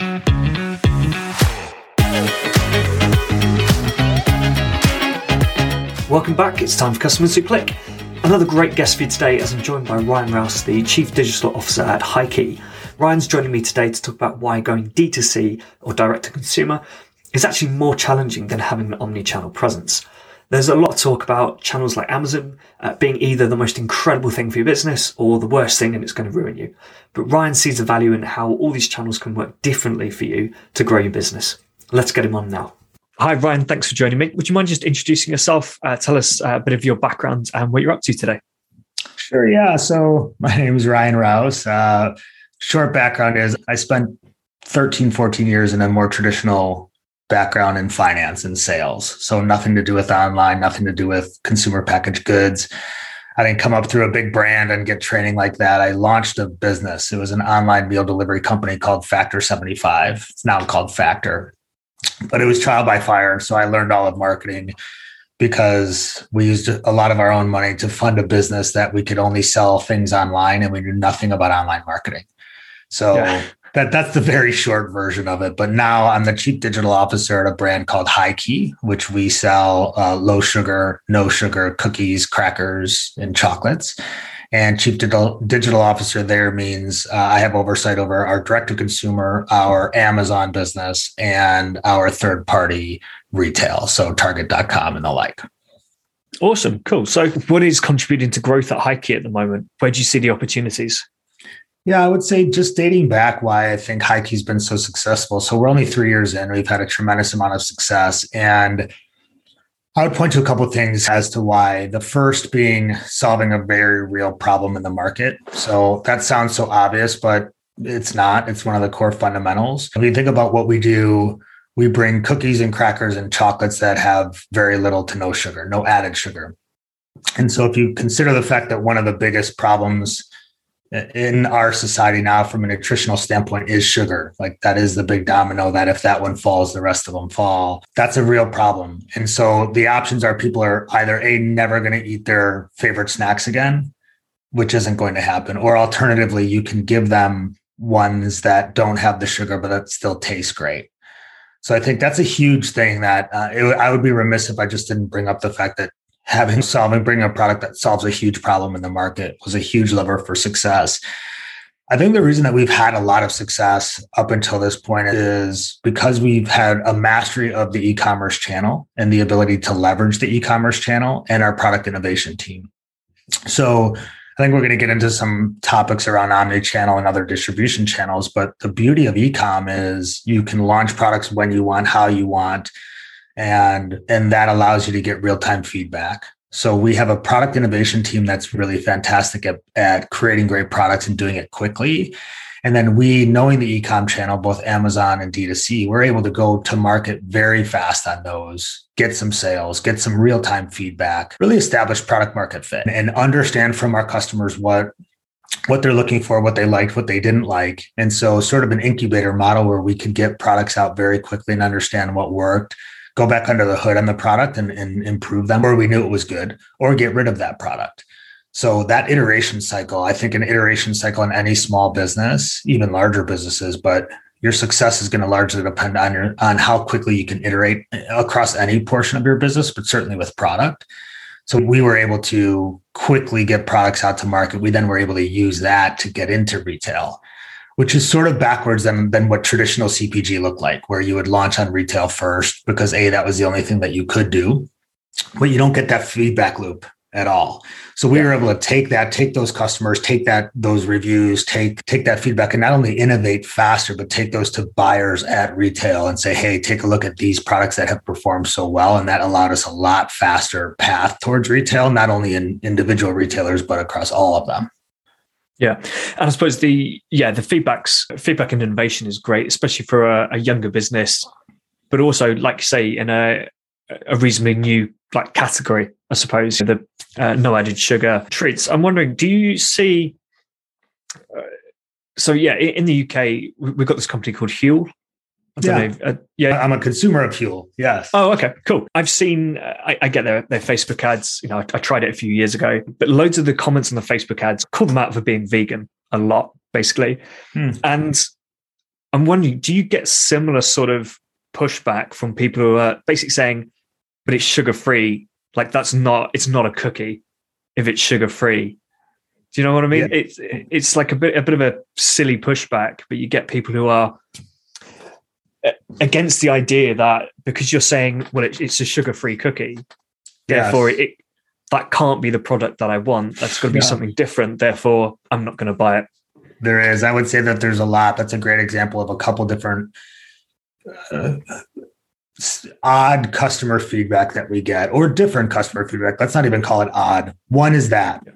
Welcome back. It's time for Customers Who Click. Another great guest for you today as I'm joined by Ryan Rouse, the Chief Digital Officer at HighKey. Ryan's joining me today to talk about why going D2C or direct to consumer is actually more challenging than having an omni-channel presence. There's a lot of talk about channels like Amazon uh, being either the most incredible thing for your business or the worst thing and it's going to ruin you. But Ryan sees the value in how all these channels can work differently for you to grow your business. Let's get him on now. Hi, Ryan. Thanks for joining me. Would you mind just introducing yourself? Uh, tell us uh, a bit of your background and what you're up to today. Sure. Yeah. So my name is Ryan Rouse. Uh, short background is I spent 13, 14 years in a more traditional background in finance and sales. So nothing to do with online, nothing to do with consumer packaged goods. I didn't come up through a big brand and get training like that. I launched a business. It was an online meal delivery company called Factor 75. It's now called Factor but it was trial by fire. So I learned all of marketing because we used a lot of our own money to fund a business that we could only sell things online and we knew nothing about online marketing. So yeah. That that's the very short version of it. But now I'm the chief digital officer at a brand called HighKey, which we sell uh, low sugar, no sugar cookies, crackers, and chocolates. And chief digital, digital officer there means uh, I have oversight over our direct to consumer, our Amazon business, and our third party retail. So target.com and the like. Awesome. Cool. So, what is contributing to growth at HighKey at the moment? Where do you see the opportunities? Yeah, I would say just dating back why I think HighKey's been so successful. So, we're only three years in, we've had a tremendous amount of success. And I would point to a couple of things as to why. The first being solving a very real problem in the market. So that sounds so obvious, but it's not. It's one of the core fundamentals. If you think about what we do, we bring cookies and crackers and chocolates that have very little to no sugar, no added sugar. And so if you consider the fact that one of the biggest problems in our society now from a nutritional standpoint is sugar. Like that is the big domino that if that one falls the rest of them fall. That's a real problem. And so the options are people are either a never going to eat their favorite snacks again which isn't going to happen or alternatively you can give them ones that don't have the sugar but that still taste great. So i think that's a huge thing that uh, it, i would be remiss if i just didn't bring up the fact that having solving bringing a product that solves a huge problem in the market was a huge lever for success. I think the reason that we've had a lot of success up until this point is because we've had a mastery of the e-commerce channel and the ability to leverage the e-commerce channel and our product innovation team. So I think we're going to get into some topics around omni-channel and other distribution channels, but the beauty of e-com is you can launch products when you want, how you want, and and that allows you to get real-time feedback so we have a product innovation team that's really fantastic at, at creating great products and doing it quickly and then we knowing the ecom channel both amazon and d2c we're able to go to market very fast on those get some sales get some real-time feedback really establish product market fit and understand from our customers what what they're looking for, what they liked, what they didn't like. And so, sort of an incubator model where we could get products out very quickly and understand what worked, go back under the hood on the product and, and improve them where we knew it was good or get rid of that product. So that iteration cycle, I think an iteration cycle in any small business, even larger businesses, but your success is going to largely depend on your on how quickly you can iterate eh, across any portion of your business, but certainly with product. So we were able to quickly get products out to market. We then were able to use that to get into retail which is sort of backwards than, than what traditional CPG looked like, where you would launch on retail first because A, that was the only thing that you could do, but you don't get that feedback loop at all. So we yeah. were able to take that, take those customers, take that, those reviews, take, take that feedback and not only innovate faster, but take those to buyers at retail and say, Hey, take a look at these products that have performed so well. And that allowed us a lot faster path towards retail, not only in individual retailers, but across all of them. Yeah, and I suppose the yeah the feedbacks feedback and innovation is great, especially for a, a younger business, but also like you say in a a reasonably new like category, I suppose the uh, no added sugar treats. I'm wondering, do you see? Uh, so yeah, in the UK, we've got this company called Huel, yeah. Uh, yeah, I'm a consumer of Huel. Yes. Oh, okay, cool. I've seen. Uh, I, I, get their their Facebook ads. You know, I, I, tried it a few years ago, but loads of the comments on the Facebook ads call them out for being vegan a lot, basically. Hmm. And I'm wondering, do you get similar sort of pushback from people who are basically saying, but it's sugar free? Like that's not, it's not a cookie if it's sugar free. Do you know what I mean? Yeah. It's it's like a bit a bit of a silly pushback, but you get people who are against the idea that because you're saying, well, it, it's a sugar free cookie, therefore yes. it, that can't be the product that I want. That's going to be yeah. something different. Therefore, I'm not going to buy it. There is. I would say that there's a lot. That's a great example of a couple different uh, odd customer feedback that we get, or different customer feedback. Let's not even call it odd. One is that.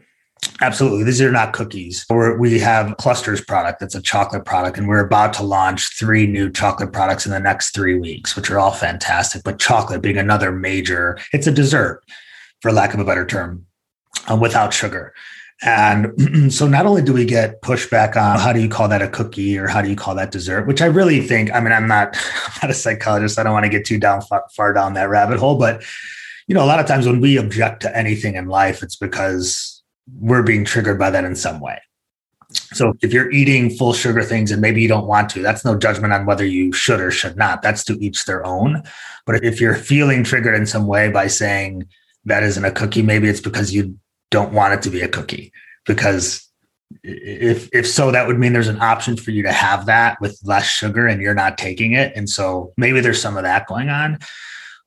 Absolutely. These are not cookies. We're, we have Clusters product that's a chocolate product, and we're about to launch three new chocolate products in the next three weeks, which are all fantastic. But chocolate being another major, it's a dessert, for lack of a better term, uh, without sugar. And so not only do we get pushback on how do you call that a cookie or how do you call that dessert, which I really think, I mean, I'm not, I'm not a psychologist. I don't want to get too down far, far down that rabbit hole, but you know, a lot of times when we object to anything in life, it's because we're being triggered by that in some way. So if you're eating full sugar things and maybe you don't want to, that's no judgment on whether you should or should not. That's to each their own. But if you're feeling triggered in some way by saying that isn't a cookie, maybe it's because you don't want it to be a cookie because if if so that would mean there's an option for you to have that with less sugar and you're not taking it and so maybe there's some of that going on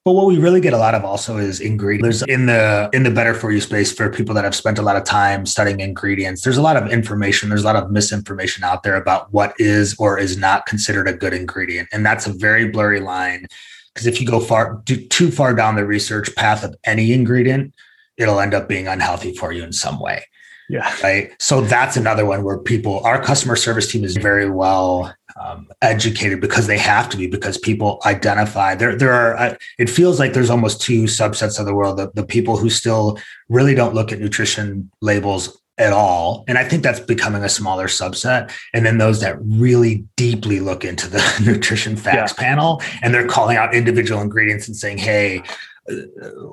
but what we really get a lot of also is ingredients there's in the in the better for you space for people that have spent a lot of time studying ingredients there's a lot of information there's a lot of misinformation out there about what is or is not considered a good ingredient and that's a very blurry line because if you go far too far down the research path of any ingredient it'll end up being unhealthy for you in some way. Yeah. Right. So that's another one where people, our customer service team is very well um, educated because they have to be because people identify there. There are. Uh, it feels like there's almost two subsets of the world: the, the people who still really don't look at nutrition labels at all, and I think that's becoming a smaller subset. And then those that really deeply look into the nutrition facts yeah. panel, and they're calling out individual ingredients and saying, "Hey,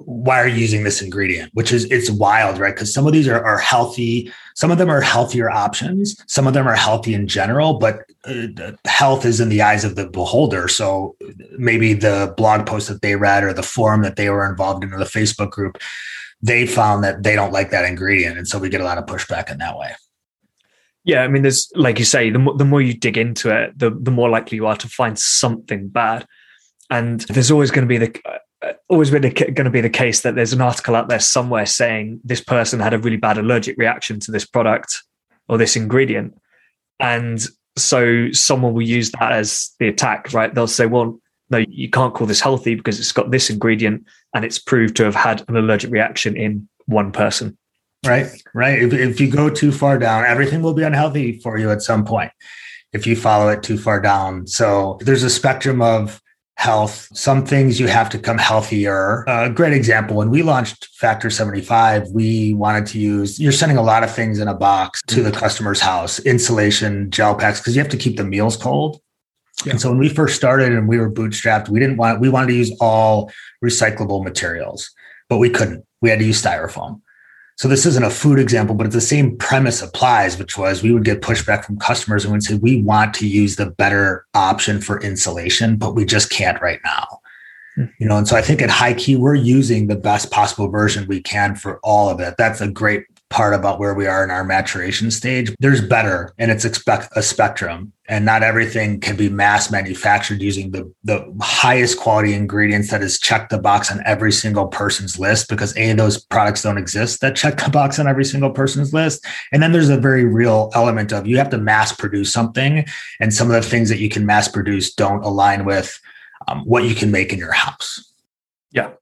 why are you using this ingredient? Which is it's wild right? Because some of these are, are healthy some of them are healthier options some of them are healthy in general but uh, health is in the eyes of the beholder. So maybe the blog post that they read or the forum that they were involved in or the facebook group they found that they don't like that ingredient. And so we get a lot of pushback in that way. Yeah, I mean, there's like you say, the more, the more you dig into it, the the more likely you are to find something bad. And there's always going to be the always been going to be the case that there's an article out there somewhere saying this person had a really bad allergic reaction to this product or this ingredient. And so someone will use that as the attack, right? They'll say, well, no, you can't call this healthy because it's got this ingredient and it's proved to have had an allergic reaction in one person. Right, right. If, if you go too far down, everything will be unhealthy for you at some point if you follow it too far down. So there's a spectrum of health. Some things you have to come healthier. A great example when we launched Factor 75, we wanted to use, you're sending a lot of things in a box to the mm-hmm. customer's house, insulation, gel packs, because you have to keep the meals cold. Yeah. And so when we first started and we were bootstrapped, we didn't want, we wanted to use all recyclable materials, but we couldn't. We had to use styrofoam. So this isn't a food example, but it's the same premise applies, which was we would get pushback from customers and would say, we want to use the better option for insulation, but we just can't right now. Hmm. You know, and so I think at HighKey, we're using the best possible version we can for all of it. That's a great part about where we are in our maturation stage. There's better, and it's expect a spectrum, and not everything can be mass manufactured using the the highest quality ingredients that is checked the box on every single person's list because a those products don't exist that check the box on every single person's list. And then there's a very real element of you have to mass produce something, and some of the things that you can mass produce don't align with um, what you can make in your house. Yeah.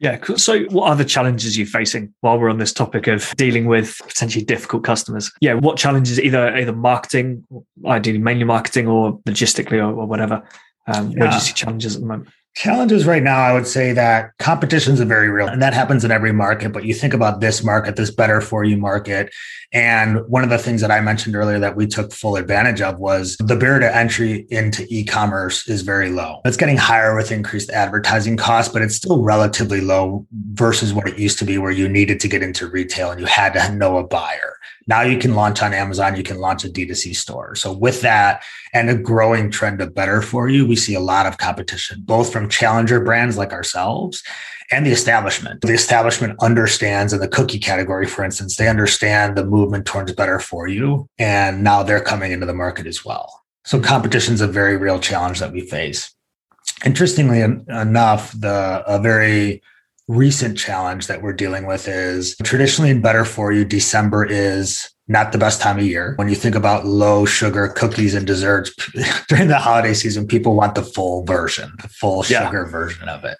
Yeah. So, what are the challenges you're facing while we're on this topic of dealing with potentially difficult customers? Yeah. What challenges, either either marketing, ideally mainly marketing, or logistically, or, or whatever? Um, yeah. Where do you see challenges at the moment? Challenges right now, I would say that competition is very real, and that happens in every market. But you think about this market, this better for you market. And one of the things that I mentioned earlier that we took full advantage of was the barrier to entry into e commerce is very low. It's getting higher with increased advertising costs, but it's still relatively low versus what it used to be, where you needed to get into retail and you had to know a buyer. Now you can launch on Amazon, you can launch a D2C store. So, with that and a growing trend of better for you, we see a lot of competition, both from challenger brands like ourselves and the establishment. The establishment understands in the cookie category, for instance, they understand the movement towards better for you. And now they're coming into the market as well. So competition is a very real challenge that we face. Interestingly enough, the a very recent challenge that we're dealing with is traditionally in better for you, December is not the best time of year. When you think about low sugar cookies and desserts during the holiday season, people want the full version, the full yeah. sugar version of it.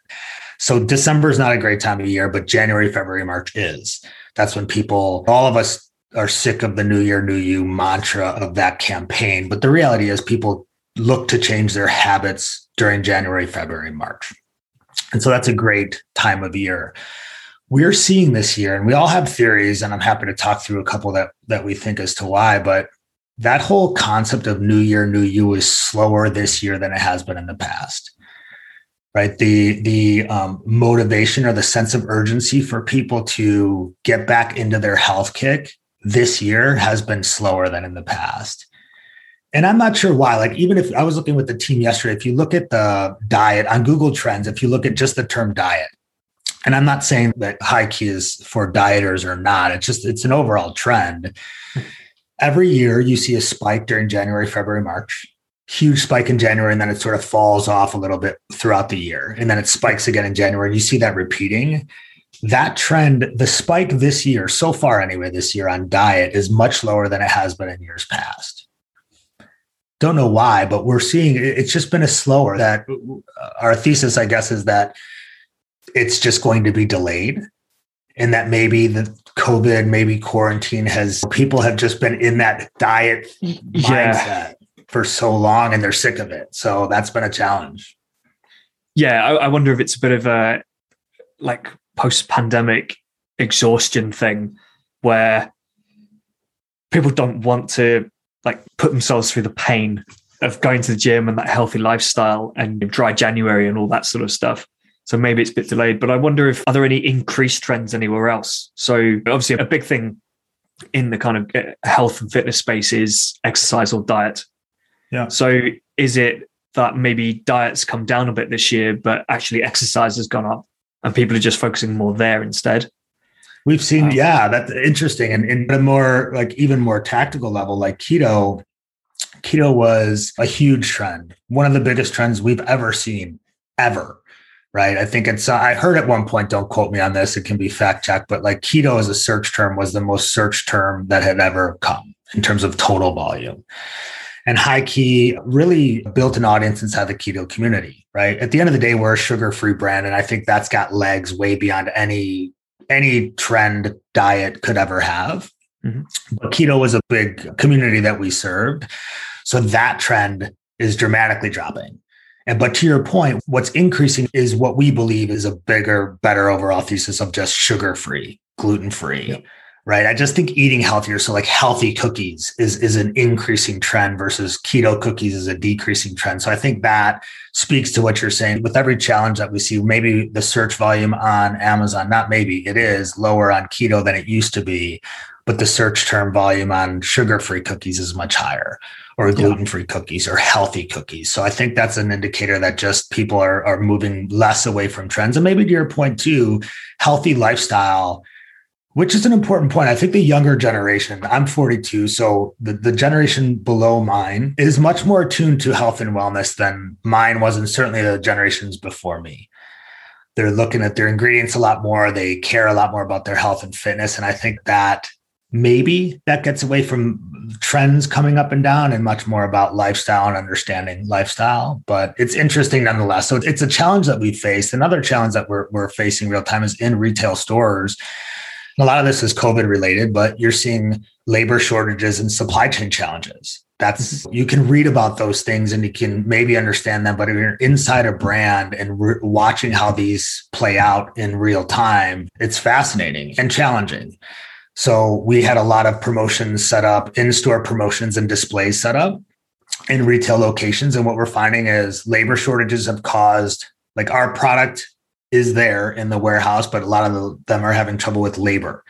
So December is not a great time of year, but January, February, March is. That's when people, all of us are sick of the new year, new you mantra of that campaign. But the reality is people look to change their habits during January, February, March. And so that's a great time of year. We're seeing this year, and we all have theories, and I'm happy to talk through a couple that that we think as to why, but that whole concept of new year, new you is slower this year than it has been in the past right the the um, motivation or the sense of urgency for people to get back into their health kick this year has been slower than in the past and i'm not sure why like even if i was looking with the team yesterday if you look at the diet on google trends if you look at just the term diet and i'm not saying that HighKey is for dieters or not it's just it's an overall trend every year you see a spike during january february march huge spike in January and then it sort of falls off a little bit throughout the year. And then it spikes again in January. And you see that repeating. That trend, the spike this year, so far anyway, this year on diet is much lower than it has been in years past. Don't know why, but we're seeing it's just been a slower that uh, our thesis, I guess, is that it's just going to be delayed and that maybe the COVID, maybe quarantine has people have just been in that diet yeah. mindset for so long and they're sick of it. So that's been a challenge. Yeah, I, I wonder if it's a bit of a like post pandemic exhaustion thing where people don't want to like put themselves through the pain of going to the gym and that healthy lifestyle and dry January and all that sort of stuff. So maybe it's a bit delayed, but I wonder if are there any increased trends anywhere else? So obviously a big thing in the kind of uh, health and fitness space is exercise or diet. Yeah. So is it that maybe diets come down a bit this year, but actually exercise has gone up and people are just focusing more there instead? We've seen, um, yeah, that's interesting. And in a more like even more tactical level, like keto, keto was a huge trend, one of the biggest trends we've ever seen, ever. Right. I think it's, uh, I heard at one point, don't quote me on this, it can be fact checked, but like keto as a search term was the most search term that had ever come in terms of total volume. And HighKey really built an audience inside the keto community, right? At the end of the day, we're a sugar-free brand. And I think that's got legs way beyond any any trend diet could ever have. Mm-hmm. But keto was a big community that we served. So that trend is dramatically dropping. And but to your point, what's increasing is what we believe is a bigger, better overall thesis of just sugar-free, gluten-free. Yep right? I just think eating healthier, so like healthy cookies is is an increasing trend versus keto cookies is a decreasing trend. So I think that speaks to what you're saying. With every challenge that we see, maybe the search volume on Amazon, not maybe, it is lower on keto than it used to be, but the search term volume on sugar-free cookies is much higher or gluten-free yeah. cookies or healthy cookies. So I think that's an indicator that just people are are moving less away from trends. And maybe to your point too, healthy lifestyle which is an important point. I think the younger generation, I'm 42, so the, the generation below mine is much more attuned to health and wellness than mine was, and certainly the generations before me. They're looking at their ingredients a lot more. They care a lot more about their health and fitness. And I think that maybe that gets away from trends coming up and down and much more about lifestyle and understanding lifestyle. But it's interesting nonetheless. So it's a challenge that we face. Another challenge that we're, we're facing real time is in retail stores a lot of this is COVID related, but you're seeing labor shortages and supply chain challenges. That's mm-hmm. you can read about those things and you can maybe understand them, but if you're inside a brand and re- watching how these play out in real time, it's fascinating and challenging. So we had a lot of promotions set up, in-store promotions and displays set up in retail locations. And what we're finding is labor shortages have caused like our product is there in the warehouse, but a lot of them are having trouble with labor.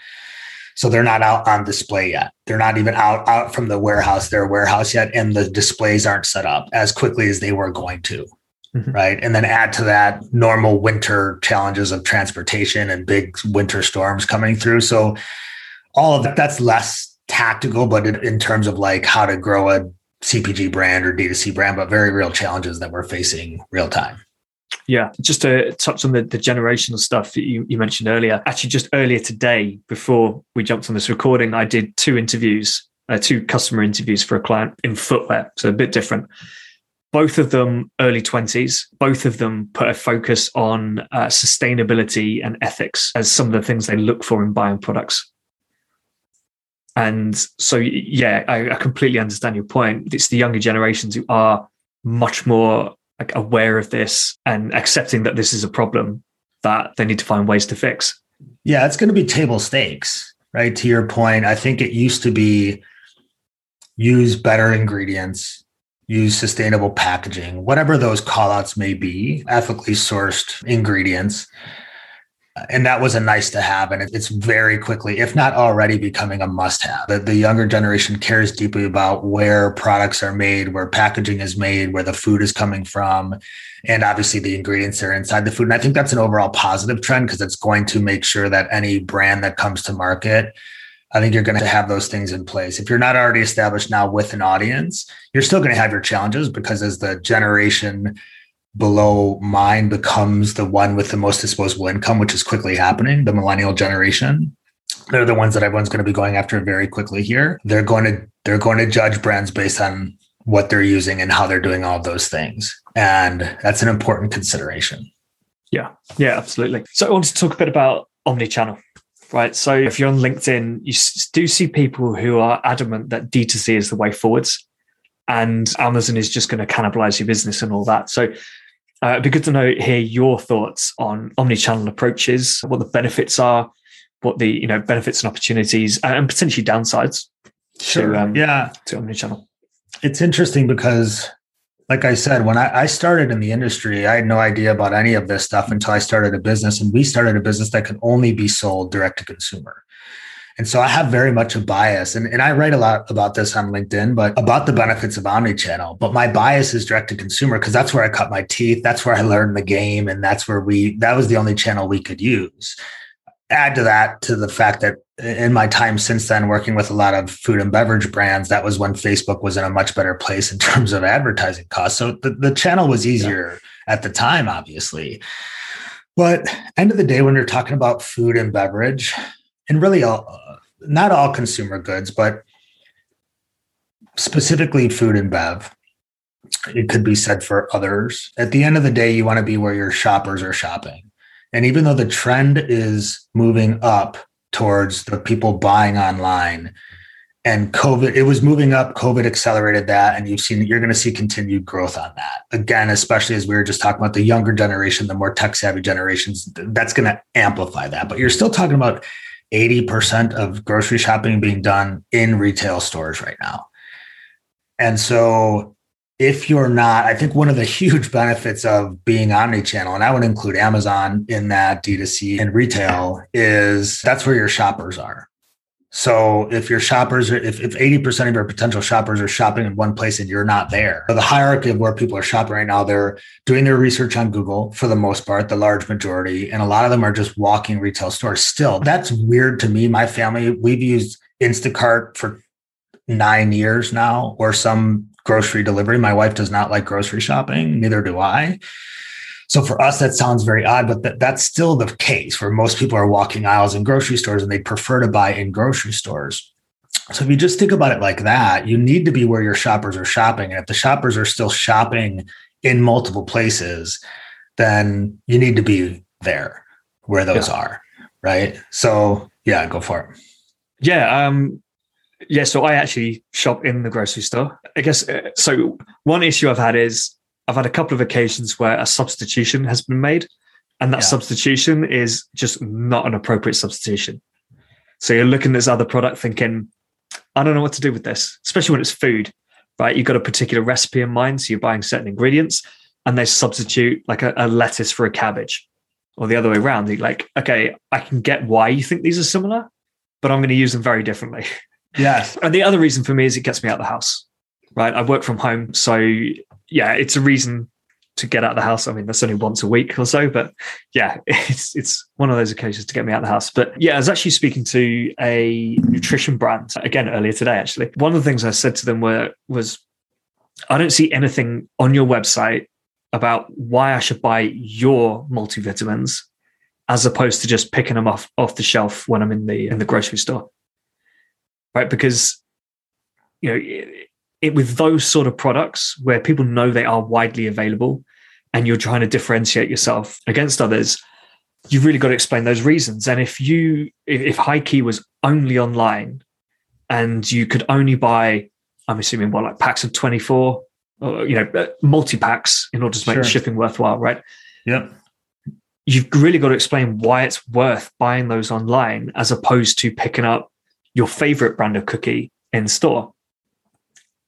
So they're not out on display yet. They're not even out out from the warehouse, their warehouse yet, and the displays aren't set up as quickly as they were going to. Mm-hmm. Right. And then add to that normal winter challenges of transportation and big winter storms coming through. So all of that, that's less tactical, but in terms of like how to grow a CPG brand or D2C brand, but very real challenges that we're facing real time. Yeah, just to touch on the, the generational stuff that you, you mentioned earlier. Actually, just earlier today, before we jumped on this recording, I did two interviews, uh, two customer interviews for a client in footwear. So a bit different. Both of them early 20s, both of them put a focus on uh, sustainability and ethics as some of the things they look for in buying products. And so, yeah, I, I completely understand your point. It's the younger generations who are much more like aware of this and accepting that this is a problem that they need to find ways to fix. Yeah, it's going to be table stakes, right? To your point, I think it used to be use better ingredients, use sustainable packaging, whatever those callouts may be, ethically sourced ingredients and that was a nice to have and it's very quickly if not already becoming a must have the, the younger generation cares deeply about where products are made where packaging is made where the food is coming from and obviously the ingredients are inside the food and i think that's an overall positive trend because it's going to make sure that any brand that comes to market I think you're going to have those things in place. If you're not already established now with an audience, you're still going to have your challenges because as the generation below mine becomes the one with the most disposable income, which is quickly happening, the millennial generation. They're the ones that everyone's going to be going after very quickly here. They're going to they're going to judge brands based on what they're using and how they're doing all those things. And that's an important consideration. Yeah. Yeah, absolutely. So I wanted to talk a bit about omni-channel. Right. So if you're on LinkedIn, you do see people who are adamant that D2C is the way forwards and Amazon is just going to cannibalize your business and all that. So uh, it'd be good to know hear your thoughts on omni-channel approaches, what the benefits are, what the you know benefits and opportunities, and potentially downsides. Sure. To, um, yeah. To omni-channel. It's interesting because, like I said, when I, I started in the industry, I had no idea about any of this stuff until I started a business, and we started a business that could only be sold direct to consumer. And so I have very much a bias, and, and I write a lot about this on LinkedIn, but about the benefits of omnichannel. But my bias is direct to consumer because that's where I cut my teeth. That's where I learned the game. And that's where we, that was the only channel we could use. Add to that to the fact that in my time since then, working with a lot of food and beverage brands, that was when Facebook was in a much better place in terms of advertising costs. So the, the channel was easier yeah. at the time, obviously. But end of the day, when you're talking about food and beverage, and really all, not all consumer goods, but specifically food and bev. It could be said for others. At the end of the day, you want to be where your shoppers are shopping. And even though the trend is moving up towards the people buying online and COVID, it was moving up, COVID accelerated that. And you've seen, you're going to see continued growth on that. Again, especially as we were just talking about the younger generation, the more tech savvy generations, that's going to amplify that. But you're still talking about 80% of grocery shopping being done in retail stores right now. And so if you're not, I think one of the huge benefits of being omni-channel, and I would include Amazon in that D2C and retail, is that's where your shoppers are. So if your shoppers are, if, if 80% of your potential shoppers are shopping in one place and you're not there, the hierarchy of where people are shopping right now, they're doing their research on Google for the most part, the large majority. And a lot of them are just walking retail stores still. That's weird to me. My family, we've used Instacart for nine years now or some grocery delivery. My wife does not like grocery shopping. Neither do I. So for us, that sounds very odd, but th- that's still the case where most people are walking aisles in grocery stores and they prefer to buy in grocery stores. So if you just think about it like that, you need to be where your shoppers are shopping. And if the shoppers are still shopping in multiple places, then you need to be there where those yeah. are. Right. So yeah, go for it. Yeah. Um, yeah. So I actually shop in the grocery store. I guess uh, so. One issue I've had is I've had a couple of occasions where a substitution has been made, and that yeah. substitution is just not an appropriate substitution. So you're looking at this other product thinking, I don't know what to do with this, especially when it's food, right? You've got a particular recipe in mind. So you're buying certain ingredients and they substitute like a, a lettuce for a cabbage or the other way around. You're like, okay, I can get why you think these are similar, but I'm going to use them very differently. Yes. And the other reason for me is it gets me out of the house, right? I work from home. So, yeah, it's a reason to get out of the house. I mean, that's only once a week or so, but yeah, it's it's one of those occasions to get me out of the house. But yeah, I was actually speaking to a nutrition brand again earlier today. Actually, one of the things I said to them were was, I don't see anything on your website about why I should buy your multivitamins as opposed to just picking them off off the shelf when I'm in the in the grocery store, right? Because you know. It, it, with those sort of products where people know they are widely available and you're trying to differentiate yourself against others you've really got to explain those reasons. And if you if, if HighKey was only online and you could only buy i'm assuming what like packs of 24 or you know uh, multi packs in order to make sure. the shipping worthwhile right? Yeah you've really got to explain why it's worth buying those online as opposed to picking up your favorite brand of cookie in store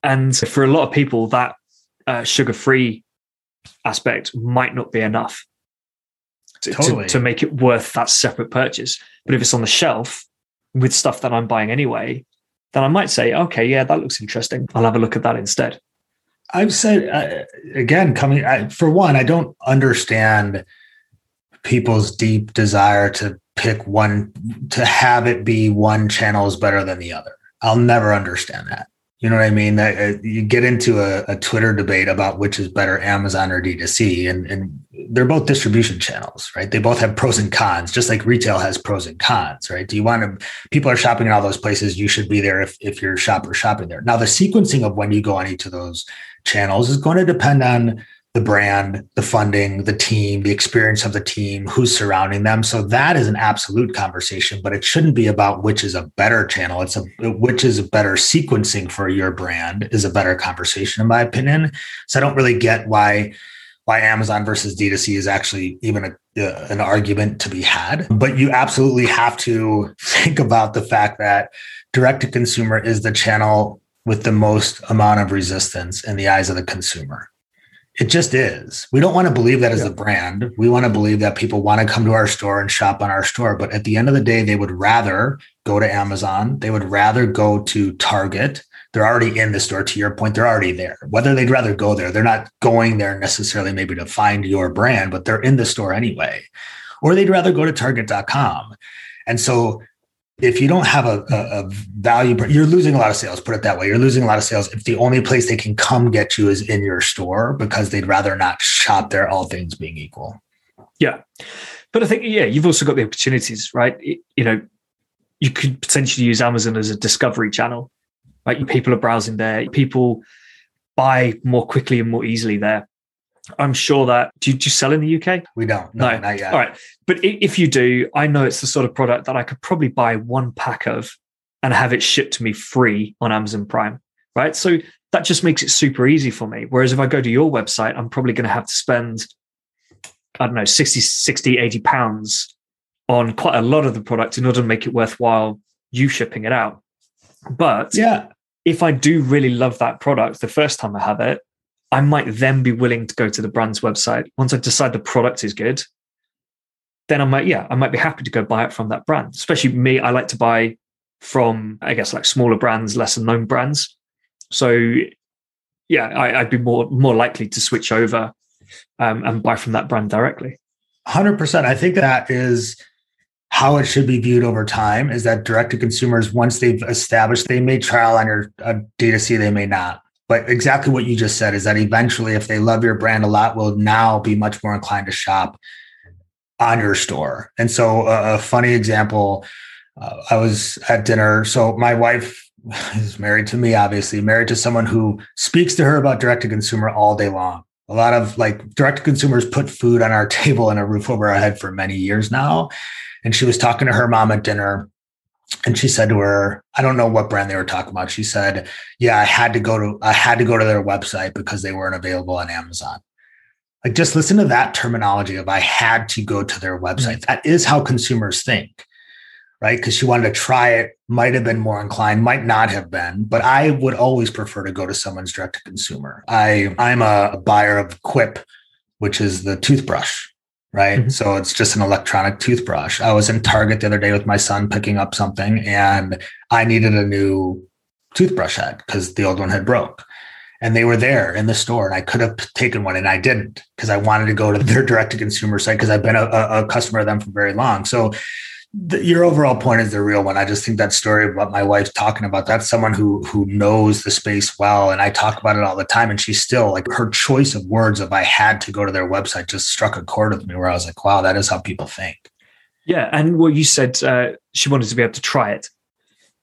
and for a lot of people, that uh, sugar free aspect might not be enough to, totally. to, to make it worth that separate purchase. But if it's on the shelf with stuff that I'm buying anyway, then I might say, okay, yeah, that looks interesting. I'll have a look at that instead. I've said uh, again, coming I, for one, I don't understand people's deep desire to pick one to have it be one channel is better than the other. I'll never understand that. You know what I mean? That uh, you get into a, a, Twitter debate about which is better, Amazon or D2C, and, and they're both distribution channels, right? They both have pros and cons, just like retail has pros and cons, right? Do you want to? People are shopping in all those places. You should be there if if your shopper shopping there. Now, the sequencing of when you go on each of those channels is going to depend on the brand, the funding, the team, the experience of the team, who's surrounding them. So that is an absolute conversation, but it shouldn't be about which is a better channel. It's a which is a better sequencing for your brand is a better conversation, in my opinion. So I don't really get why why Amazon versus D2C is actually even a, uh, an argument to be had. But you absolutely have to think about the fact that direct to consumer is the channel with the most amount of resistance in the eyes of the consumer it just is. We don't want to believe that as yeah. a brand. We want to believe that people want to come to our store and shop on our store. But at the end of the day, they would rather go to Amazon. They would rather go to Target. They're already in the store. To your point, they're already there. Whether they'd rather go there, they're not going there necessarily maybe to find your brand, but they're in the store anyway. Or they'd rather go to Target.com. And so if you don't have a, a, a, value, you're losing a lot of sales. Put it that way. You're losing a lot of sales if the only place they can come get you is in your store because they'd rather not shop there, all things being equal. Yeah. But I think, yeah, you've also got the opportunities, right? You know, you could potentially use Amazon as a discovery channel, right? People are browsing there. People buy more quickly and more easily there. I'm sure that do you, do you, sell in the UK? We don't. No, no, not yet. All right, but if you do, I know it's the sort of product that I could probably buy one pack of and have it shipped to me free on Amazon Prime. Right, so that just makes it super easy for me. Whereas if I go to your website, I'm probably going to have to spend I don't know 60, 60, 80 pounds on quite a lot of the product in order to make it worthwhile you shipping it out. But yeah, if I do really love that product the first time I have it, I might then be willing to go to the brand's website. Once I decide the product is good, then I might, yeah, I might be happy to go buy it from that brand. Especially me, I like to buy from, I guess, like smaller brands, lesser known brands. So, yeah, I, would be more more likely to switch over um, and buy from that brand directly. Hundred percent. I think that is how it should be viewed over time. Is that direct to consumers once they've established, they may trial on your uh, D2C, they may not. But exactly what you just said is that eventually, if they love your brand a lot, will now be much more inclined to shop on your store. And so, uh, a funny example uh, I was at dinner. So, my wife is married to me, obviously, married to someone who speaks to her about direct to consumer all day long. A lot of like direct to consumers put food on our table and a roof over our head for many years now. And she was talking to her mom at dinner and she said to her i don't know what brand they were talking about. She said yeah i had to go to i had to go to their website because they weren't available on amazon. Like just listen to that terminology of i had to go to their website. Mm-hmm. that is how consumers think right? Because she wanted to try it might have been more inclined might not have been but i would always prefer to go to someone's direct to consumer. I i'm a buyer of quip which is the toothbrush right? Mm-hmm. So it's just an electronic toothbrush. I was in Target the other day with my son picking up something and I needed a new toothbrush head because the old one had broke. And they were there in the store and I could have taken one and I didn't because I wanted to go to their direct to consumer site because I've been a, a, customer of them for very long. So the, your overall point is the real one. I just think that story about my wife talking about that's someone who who knows the space well, and I talk about it all the time. And she's still like her choice of words of "I had to go to their website" just struck a chord with me, where I was like, "Wow, that is how people think." Yeah, and what you said, uh, she wanted to be able to try it,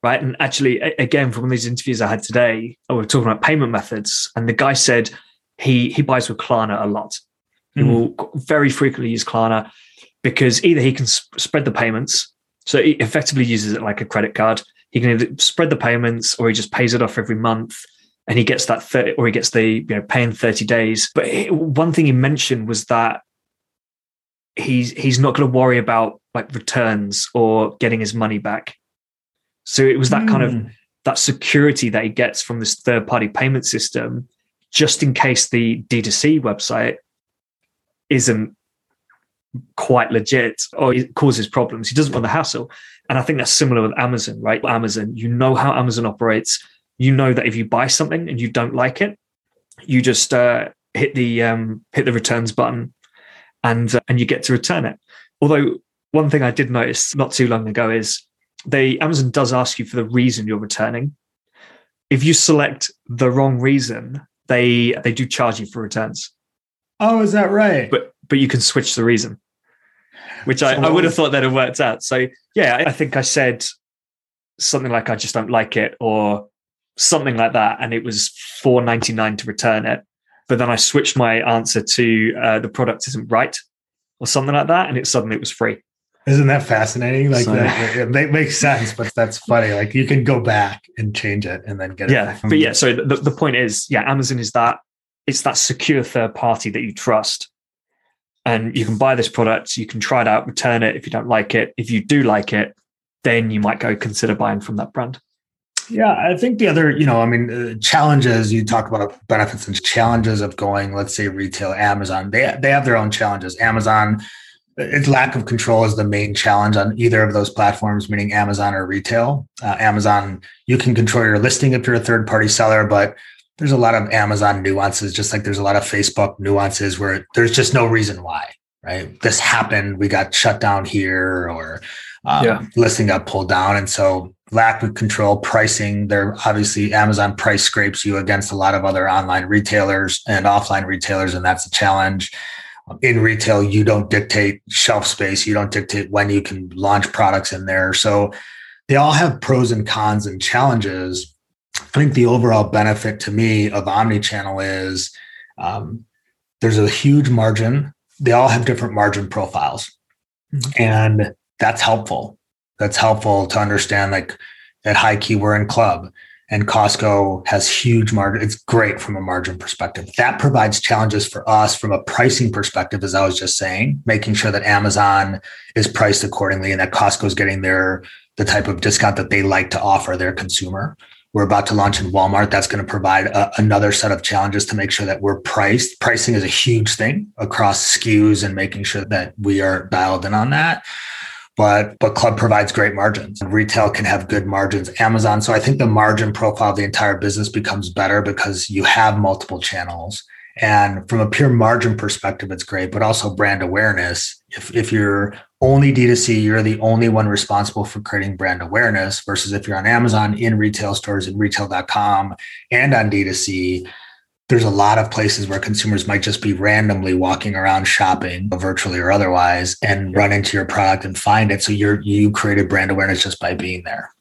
right? And actually, again, from these interviews I had today, we were talking about payment methods, and the guy said he he buys with Klarna a lot. He mm. will very frequently use Klarna because either he can sp- spread the payments, so he effectively uses it like a credit card. He can either spread the payments or he just pays it off every month and he gets that 30 or he gets the you know paying 30 days but one thing he mentioned was that he's he's not going to worry about like returns or getting his money back so it was that mm. kind of hmm. that security that he gets from this third party payment system just in case the d2c website isn't quite legit or it causes problems. He doesn't want the hassle. And I think that's similar with Amazon, right? Amazon, you know how Amazon operates. You know that if you buy something and you don't like it, you just uh, hit the um, hit the returns button, and uh, and you get to return it. Although one thing I did notice not too long ago is they Amazon does ask you for the reason you're returning. If you select the wrong reason, they they do charge you for returns. Oh, is that right? But but you can switch the reason which I, I would have thought that had worked out. So yeah, I think I said something like I just don't like it or something like that, and it was four ninety nine to return it. But then I switched my answer to uh, the product isn't right or something like that, and it suddenly it was free. Isn't that fascinating? Like so, that, it makes sense, but that's funny. Like you can go back and change it and then get yeah, it. Yeah, but yeah. So the, the point is, yeah, Amazon is that it's that secure third party that you trust and you can buy this product. You can try it out return it if you don't like it. If you do like it then you might go consider buying from that brand. Yeah i think the other you know i mean uh, challenges you talk about benefits and challenges of going let's say retail amazon. They, they have their own challenges. Amazon its lack of control is the main challenge on either of those platforms meaning amazon or retail. Uh, amazon you can control your listing if you're a third party seller but there's a lot of Amazon nuances, just like there's a lot of Facebook nuances where there's just no reason why, right? This happened, we got shut down here, or um, yeah. listing got pulled down. And so lack of control, pricing, there obviously Amazon price scrapes you against a lot of other online retailers and offline retailers, and that's a challenge. In retail, you don't dictate shelf space, you don't dictate when you can launch products in there. So they all have pros and cons and challenges I think the overall benefit to me of omni-channel is um, there's a huge margin. They all have different margin profiles, mm-hmm. and that's helpful. That's helpful to understand. Like at HighKey, we're in club, and Costco has huge margin. It's great from a margin perspective. That provides challenges for us from a pricing perspective, as I was just saying, making sure that Amazon is priced accordingly and that Costco is getting their the type of discount that they like to offer their consumer we're about to launch in Walmart. That's going to provide a, another set of challenges to make sure that we're priced. Pricing is a huge thing across SKUs and making sure that we are dialed in on that. But but club provides great margins. Retail can have good margins. Amazon. So I think the margin profile of the entire business becomes better because you have multiple channels. And from a pure margin perspective, it's great, but also brand awareness. If, if you're only D2C, you're the only one responsible for creating brand awareness versus if you're on Amazon, in retail stores, in retail.com, and on D2C, there's a lot of places where consumers might just be randomly walking around shopping virtually or otherwise and run into your product and find it. So you're you created brand awareness just by being there.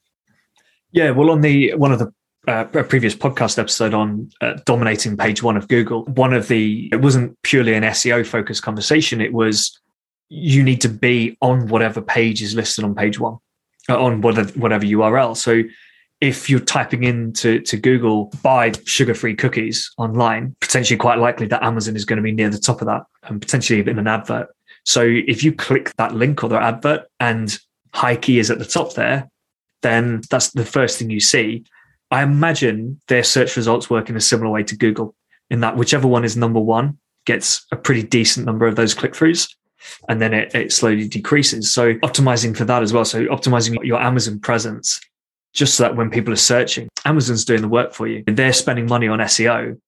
Yeah, well, on the one of the uh, a previous podcast episode on uh, dominating page one of Google. One of the, it wasn't purely an SEO focused conversation. It was you need to be on whatever page is listed on page one, uh, on whatever, whatever URL. So if you're typing into to Google buy sugar free cookies online, potentially quite likely that Amazon is going to be near the top of that and potentially in an advert. So if you click that link or their advert and HighKey is at the top there, then that's the first thing you see. I imagine their search results work in a similar way to Google, in that whichever one is number one gets a pretty decent number of those click throughs. and then it, it slowly decreases. So optimizing for that as well. So optimizing your Amazon presence just so that when people are searching, Amazon's doing the work for you. They're spending money on SEO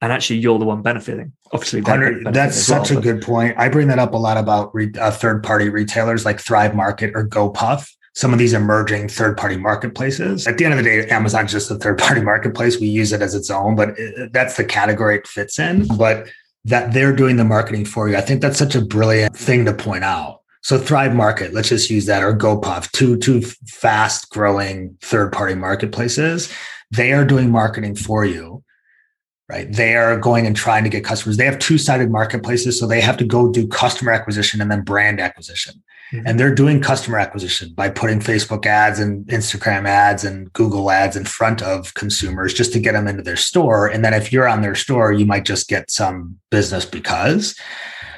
and actually you're the one benefiting. Obviously, that's such well, a good point. I bring that up a lot about re- uh, third party retailers like Thrive Market or GoPuff. Some of these emerging third party marketplaces. At the end of the day, Amazon's just a third party marketplace. We use it as its own, but uh, that's the category it fits in. But that they're doing the marketing for you. I think that's such a brilliant thing to point out. So Thrive Market, let's just use that, or GoPuff, two two fast growing third party marketplaces. They are doing marketing for you right? They are going and trying to get customers. They have two sided marketplaces. So they have to go do customer acquisition and then brand acquisition. Mm-hmm. And they're doing customer acquisition by putting Facebook ads and Instagram ads and Google ads in front of consumers just to get them into their store. And then if you're on their store, you might just get some business because.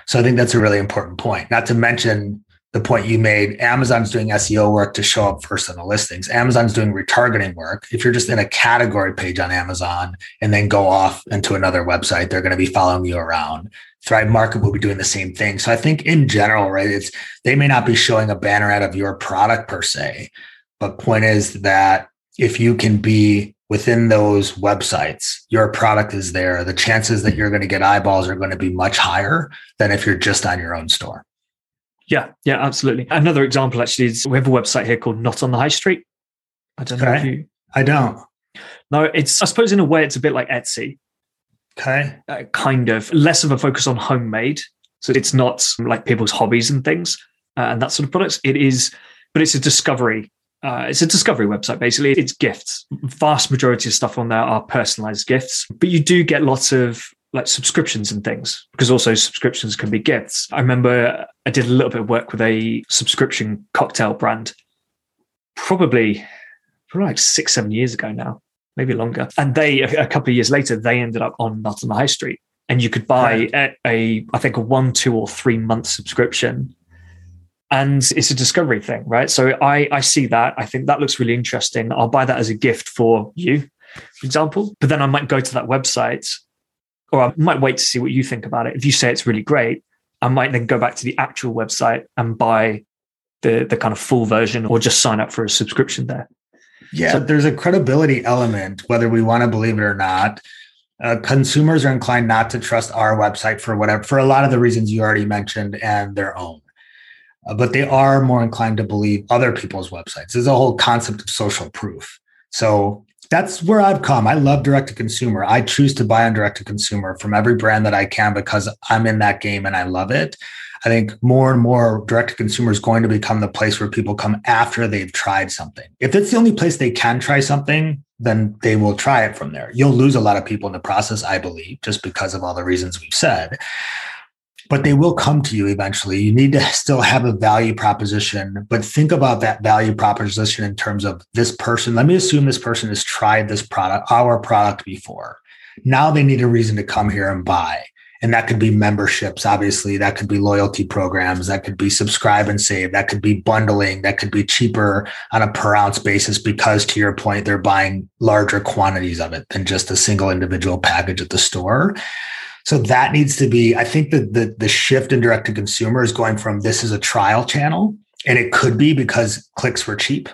So I think that's a really important point. Not to mention the point you made amazon's doing seo work to show up first on the listings. Amazon's doing retargeting work. If you're just in a category page on amazon and then go off into another website they're going to be following you around. Thrive market will be doing the same thing. So i think in general right it's they may not be showing a banner ad of your product per se but point is that if you can be within those websites your product is there. The chances that you're going to get eyeballs are going to be much higher than if you're just on your own store yeah, yeah, absolutely. Another example actually is we have a website here called Not on the High Street. I don't okay. know if you. I don't. No, it's I suppose in a way it's a bit like Etsy. Okay. Uh, kind of less of a focus on homemade, so it's not like people's hobbies and things uh, and that sort of products. It is, but it's a discovery. Uh, it's a discovery website basically. It's gifts. Vast majority of stuff on there are personalized gifts, but you do get lots of like subscriptions and things because also subscriptions can be gifts. I remember I did a little bit of work with a subscription cocktail brand, probably, probably like six, seven years ago now, maybe longer. And they, a, couple of years later, they ended up on Not on the High Street. And you could buy a, a, I think, a one, two, or three month subscription. And it's a discovery thing, right? So I, I see that. I think that looks really interesting. I'll buy that as a gift for you, for example. But then I might go to that website or I might wait to see what you think about it. If you say it's really great, I might then go back to the actual website and buy the the kind of full version or just sign up for a subscription there. Yeah, so, there's a credibility element, whether we want to believe it or not. Uh, consumers are inclined not to trust our website for whatever, for a lot of the reasons you already mentioned and their own. Uh, but they are more inclined to believe other people's websites. There's a whole concept of social proof. So that's where I've come. I love direct to consumer. I choose to buy on direct to consumer from every brand that I can because I'm in that game and I love it. I think more and more direct to consumer is going to become the place where people come after they've tried something. If it's the only place they can try something, then they will try it from there. You'll lose a lot of people in the process, I believe, just because of all the reasons we've said but they will come to you eventually. You need to still have a value proposition, but think about that value proposition in terms of this person. Let me assume this person has tried this product, our product before. Now they need a reason to come here and buy. And that could be memberships, obviously. That could be loyalty programs. That could be subscribe and save. That could be bundling. That could be cheaper on a per ounce basis because, to your point, they're buying larger quantities of it than just a single individual package at the store. So that needs to be, I think that the, the shift in direct to consumer is going from this is a trial channel, and it could be because clicks were cheap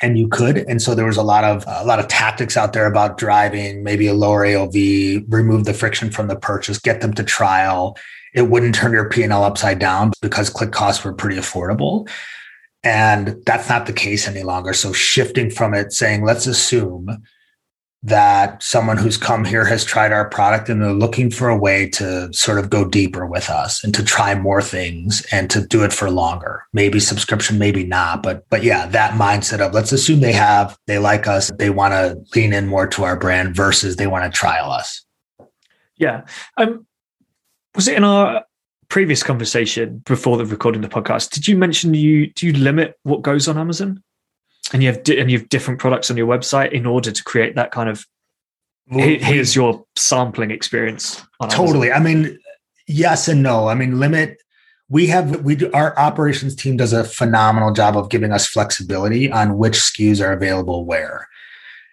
and you could. And so there was a lot of a lot of tactics out there about driving maybe a lower aov remove the friction from the purchase get them to trial. It wouldn't turn your p&l upside down because click costs were pretty affordable. And that's not the case any longer. So shifting from it saying let's assume that someone who's come here has tried our product and they're looking for a way to sort of go deeper with us and to try more things and to do it for longer. Maybe subscription maybe not but but yeah that mindset of let's assume they have they like us they want to lean in more to our brand versus they want to trial us. Yeah. Um was it in our previous conversation before the recording the podcast did you mention you do you limit what goes on amazon and you have di- and you have different products on your website in order to create that kind of here's your sampling experience totally. I mean yes and no. I mean limit we have we do, our operations team does a phenomenal job of giving us flexibility on which SKUs are available where.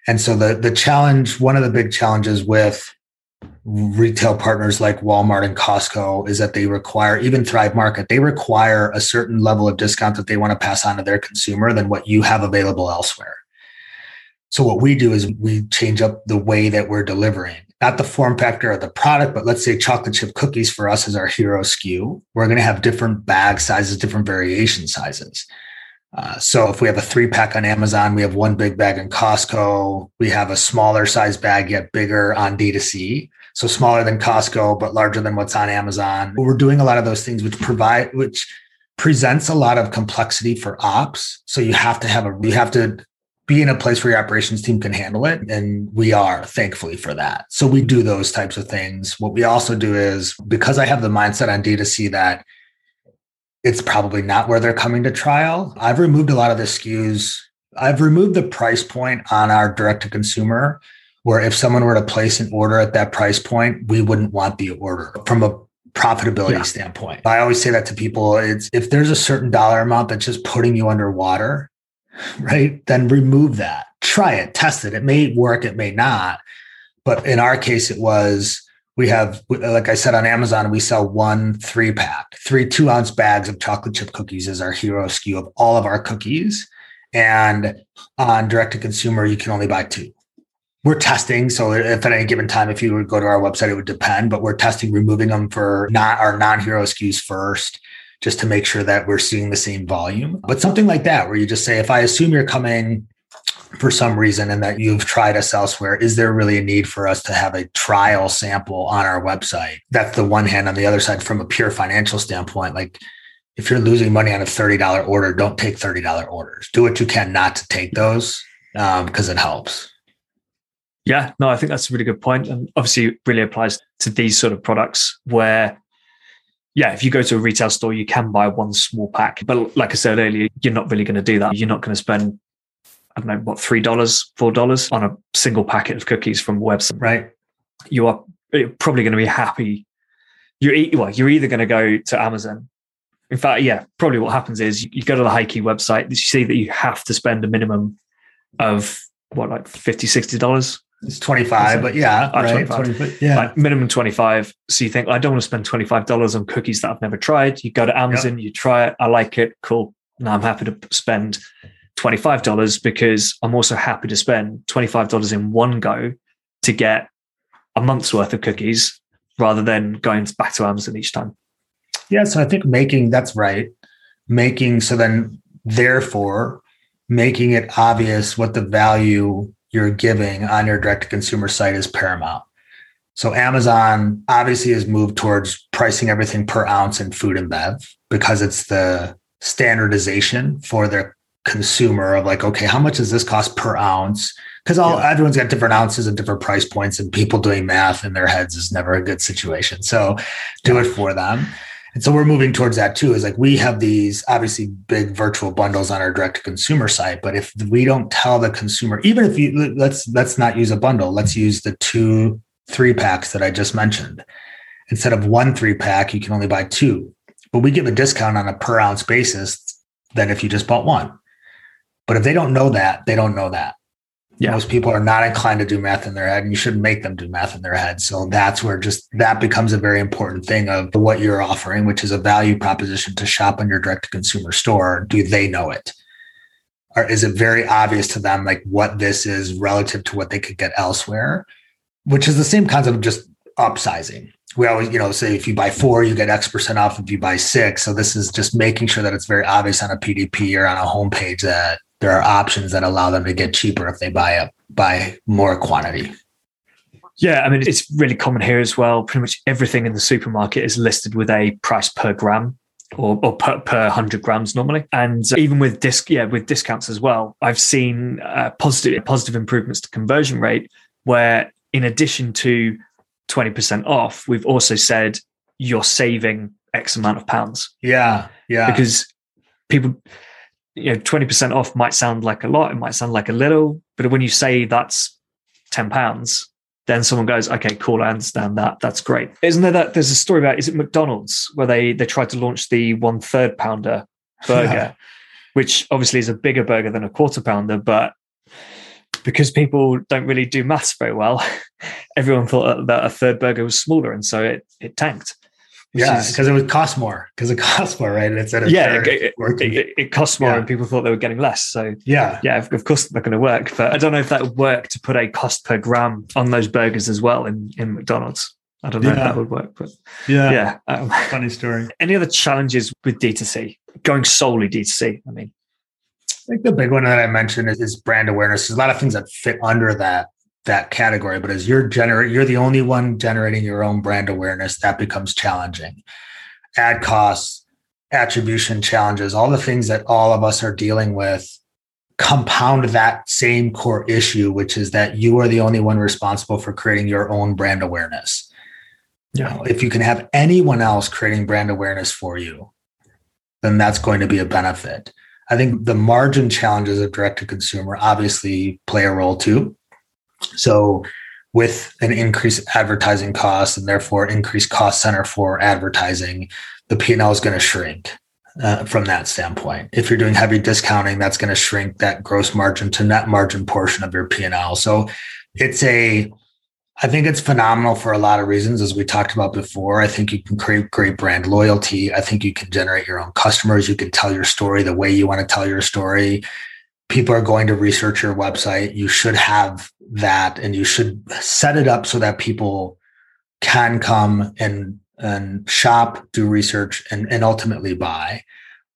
And so the the challenge, one of the big challenges with retail partners like Walmart and Costco is that they require, even Thrive Market, they require a certain level of discount that they want to pass on to their consumer than what you have available elsewhere. So what we do is we change up the way that we're delivering, not the form factor of the product, but let's say chocolate chip cookies for us is our hero SKU. We're going to have different bag sizes, different variation sizes. Uh, so if we have a three pack on Amazon, we have one big bag in Costco. We have a smaller size bag, yet bigger on D2C. So smaller than Costco, but larger than what's on Amazon. We're doing a lot of those things, which provide, which presents a lot of complexity for ops. So you have to have a, you have to be in a place where your operations team can handle it. And we are thankfully for that. So we do those types of things. What we also do is because I have the mindset on D2C that it's probably not where they're coming to trial. I've removed a lot of the SKUs. I've removed the price point on our direct to consumer, where if someone were to place an order at that price point, we wouldn't want the order from a profitability yeah. standpoint. I always say that to people. It's if there's a certain dollar amount that's just putting you underwater, right? Then remove that. Try it, test it. It may work, it may not. But in our case, it was we have like i said on amazon we sell one three pack three two ounce bags of chocolate chip cookies is our hero sku of all of our cookies. And on direct to consumer you can only buy two. We're testing so if at any given time if you would go to our website it would depend but we're testing removing them for not our non-hero skus first just to make sure that we're seeing the same volume. But something like that where you just say if i assume you're coming for some reason and that you've tried us elsewhere, is there really a need for us to have a trial sample on our website? That's the one hand. On the other side, from a pure financial standpoint, like if you're losing money on a $30 order, don't take $30 orders. Do what you can not to take those because um, it helps. Yeah, no, I think that's a really good point. And obviously, it really applies to these sort of products where, yeah, if you go to a retail store, you can buy one small pack. But like I said earlier, you're not really going to do that. You're not going to spend I don't know, what, $3, $4 on a single packet of cookies from a website, right? You are probably going to be happy. You're, well, you're either going to go to Amazon. In fact, yeah, probably what happens is you go to the HighKey website, you see that you have to spend a minimum of what, like 50 $60? It's 25, but yeah, uh, right? 25. yeah. Like minimum 25. So you think, I don't want to spend $25 on cookies that I've never tried. You go to Amazon, yep. you try it. I like it. Cool. Now I'm happy to spend $25 because I'm also happy to spend $25 in one go to get a month's worth of cookies rather than going back to Amazon each time. Yeah. So I think making that's right. Making so then, therefore, making it obvious what the value you're giving on your direct to consumer site is paramount. So Amazon obviously has moved towards pricing everything per ounce in food and bev because it's the standardization for their consumer of like, okay, how much does this cost per ounce? Because all yeah. everyone's got different ounces and different price points, and people doing math in their heads is never a good situation. So do it for them. And so we're moving towards that too. Is like we have these obviously big virtual bundles on our direct to consumer site, but if we don't tell the consumer, even if you let's let's not use a bundle, let's use the two three packs that I just mentioned. Instead of one three pack, you can only buy two, but we give a discount on a per ounce basis than if you just bought one. But if they don't know that, they don't know that. Yeah. Most people are not inclined to do math in their head, and you shouldn't make them do math in their head. So that's where just that becomes a very important thing of what you're offering, which is a value proposition to shop on your direct to consumer store. Do they know it? Or is it very obvious to them, like what this is relative to what they could get elsewhere? Which is the same concept of just upsizing. We always, you know, say if you buy four, you get X percent off if you buy six. So this is just making sure that it's very obvious on a PDP or on a homepage that there are options that allow them to get cheaper if they buy a buy more quantity. Yeah, I mean it's really common here as well. Pretty much everything in the supermarket is listed with a price per gram or, or per, per 100 grams normally. And even with disc, yeah, with discounts as well, I've seen uh, positive positive improvements to conversion rate where in addition to 20% off, we've also said you're saving X amount of pounds. Yeah. Yeah. Because people you know 20% off might sound like a lot it might sound like a little but when you say that's 10 pounds then someone goes okay cool i understand that that's great isn't there that there's a story about is it mcdonald's where they they tried to launch the one third pounder burger which obviously is a bigger burger than a quarter pounder but because people don't really do maths very well, everyone thought that a third burger was smaller, and so it it tanked. Yeah, because it would cost more. Because it costs more, right? It's at a yeah, it, it, it, it, costs more, yeah. and people thought they were getting less. So yeah, yeah, of, of course they're going to work. But I don't know if that would work to put a cost per gram on those burgers as well in in McDonald's. I don't know yeah. if that would work, but yeah, yeah. Um, Funny story. Any other challenges with D2C? Going solely D2C. I mean, I think the big one that I mentioned is, is brand awareness. There's a lot of things that fit under that that category, but as you're generate, you're the only one generating your own brand awareness. That becomes challenging. Ad costs, attribution challenges, all the things that all of us are dealing with compound that same core issue, which is that you are the only one responsible for creating your own brand awareness. Yeah. You know, if you can have anyone else creating brand awareness for you, then that's going to be a benefit. I think the margin challenges of direct to consumer obviously play a role too. So, with an increased advertising cost and therefore increased cost center for advertising, the P&L is going to shrink uh, from that standpoint. If you're doing heavy discounting, that's going to shrink that gross margin to net margin portion of your P&L. So, it's a I think it's phenomenal for a lot of reasons, as we talked about before. I think you can create great brand loyalty. I think you can generate your own customers. You can tell your story the way you want to tell your story. People are going to research your website. You should have that and you should set it up so that people can come and, and shop, do research, and, and ultimately buy.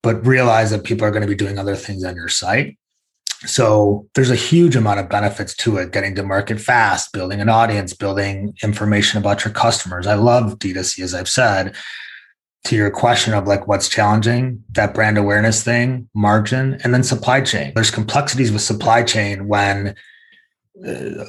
But realize that people are going to be doing other things on your site. So there's a huge amount of benefits to it, getting to market fast, building an audience, building information about your customers. I love D2C, as I've said. To your question of like what's challenging, that brand awareness thing, margin, and then supply chain. There's complexities with supply chain when uh,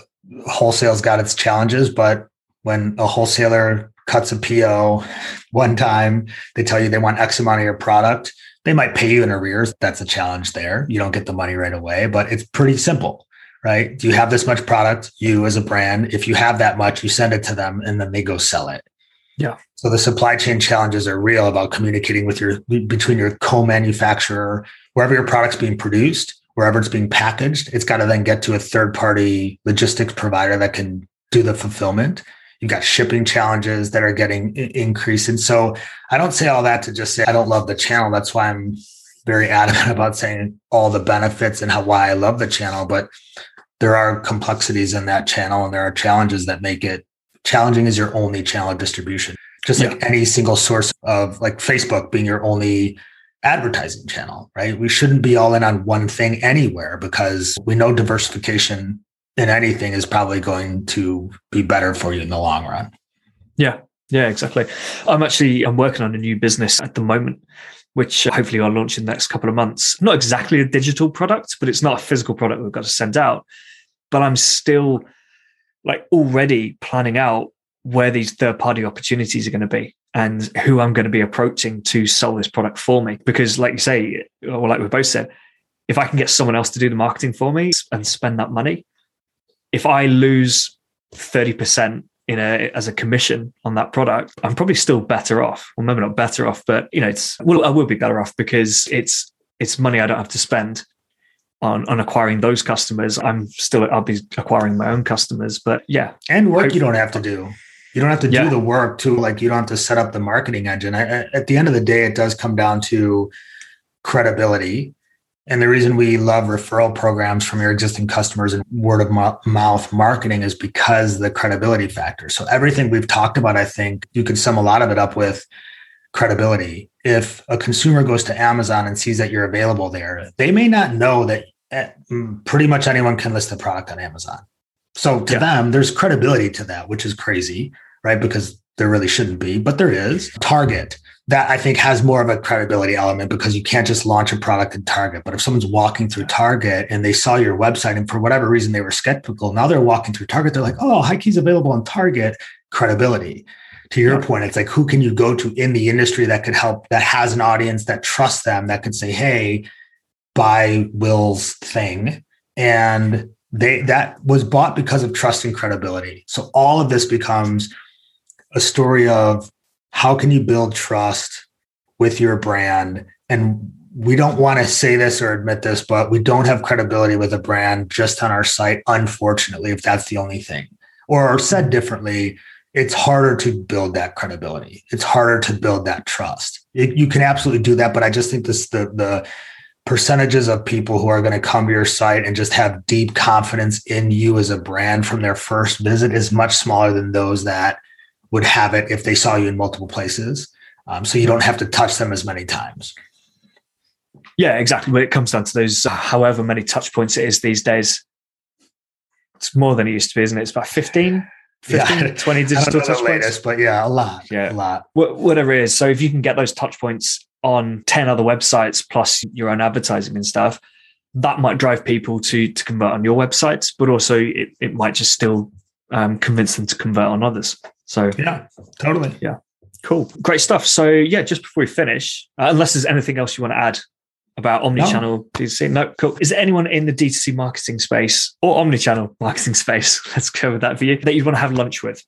wholesale's got its challenges, but when a wholesaler cuts a PO one time, they tell you they want X amount of your product they might pay you in arrears. That's a challenge there. You don't get the money right away, but it's pretty simple, right? Do you have this much product? You as a brand, if you have that much, you send it to them and then they go sell it. Yeah. So the supply chain challenges are real about communicating with your between your co-manufacturer, wherever your product's being produced, wherever it's being packaged, it's got to then get to a third-party logistics provider that can do the fulfillment. You've got shipping challenges that are getting increased. And so I don't say all that to just say I don't love the channel. That's why I'm very adamant about saying all the benefits and how why I love the channel. But there are complexities in that channel and there are challenges that make it challenging as your only channel of distribution. Just like yeah. any single source of like Facebook being your only advertising channel, right? We shouldn't be all in on one thing anywhere because we know diversification in anything is probably going to be better for you in the long run. Yeah. Yeah, exactly. I'm actually I'm working on a new business at the moment, which hopefully I'll launch in the next couple of months. Not exactly a digital product, but it's not a physical product we've got to send out. But I'm still like already planning out where these third party opportunities are going to be and who I'm going to be approaching to sell this product for me. Because, like you say, or like we both said, if I can get someone else to do the marketing for me and spend that money, if I lose 30% in a as a commission on that product, I'm probably still better off. Well, maybe not better off, but you know, it's well, I will be better off because it's it's money I don't have to spend on on acquiring those customers. I'm still I'll be acquiring my own customers, but yeah, and work you don't have to do. You don't have to do the work too. Like you don't have to set up the marketing engine. I, at the end of the day, it does come down to credibility and the reason we love referral programs from your existing customers and word of mouth marketing is because the credibility factor. So everything we've talked about, I think you could sum a lot of it up with credibility. If a consumer goes to Amazon and sees that you're available there, they may not know that eh, pretty much anyone can list the product on Amazon. So to yeah. them, there's credibility to that, which is crazy, right? Because there really shouldn't be, but there is. Target that I think has more of a credibility element because you can't just launch a product in Target. But if someone's walking through Target and they saw your website and for whatever reason they were skeptical, now they're walking through Target, they're like, oh, HighKey's available on Target, credibility. To your point, it's like who can you go to in the industry that could help, that has an audience that trusts them, that could say, hey, buy Will's thing. And they that was bought because of trust and credibility. So all of this becomes a story of how can you build trust with your brand and we don't want to say this or admit this, but we don't have credibility with a brand just on our site, unfortunately, if that's the only thing. Or said differently, it's harder to build that credibility. It's harder to build that trust. It, you can absolutely do that, but I just think this the the percentages of people who are going to come to your site and just have deep confidence in you as a brand from their first visit is much smaller than those that would have it if they saw you in multiple places. Um, so you don't have to touch them as many times. Yeah, exactly. When it comes down to those, uh, however many touch points it is these days, it's more than it used to be, isn't it? It's about 15, 15 yeah. 20 digital touch points. But yeah, a lot. Yeah, a lot. Whatever it is. So if you can get those touch points on 10 other websites plus your own advertising and stuff, that might drive people to to convert on your websites, but also it, it might just still um, convince them to convert on others. So yeah, totally. Yeah. Cool. Great stuff. So yeah, just before we finish, uh, unless there's anything else you want to add about omnichannel no. D2C. No, cool. Is there anyone in the D2C marketing space or omnichannel marketing space? Let's go with that for you that you'd want to have lunch with.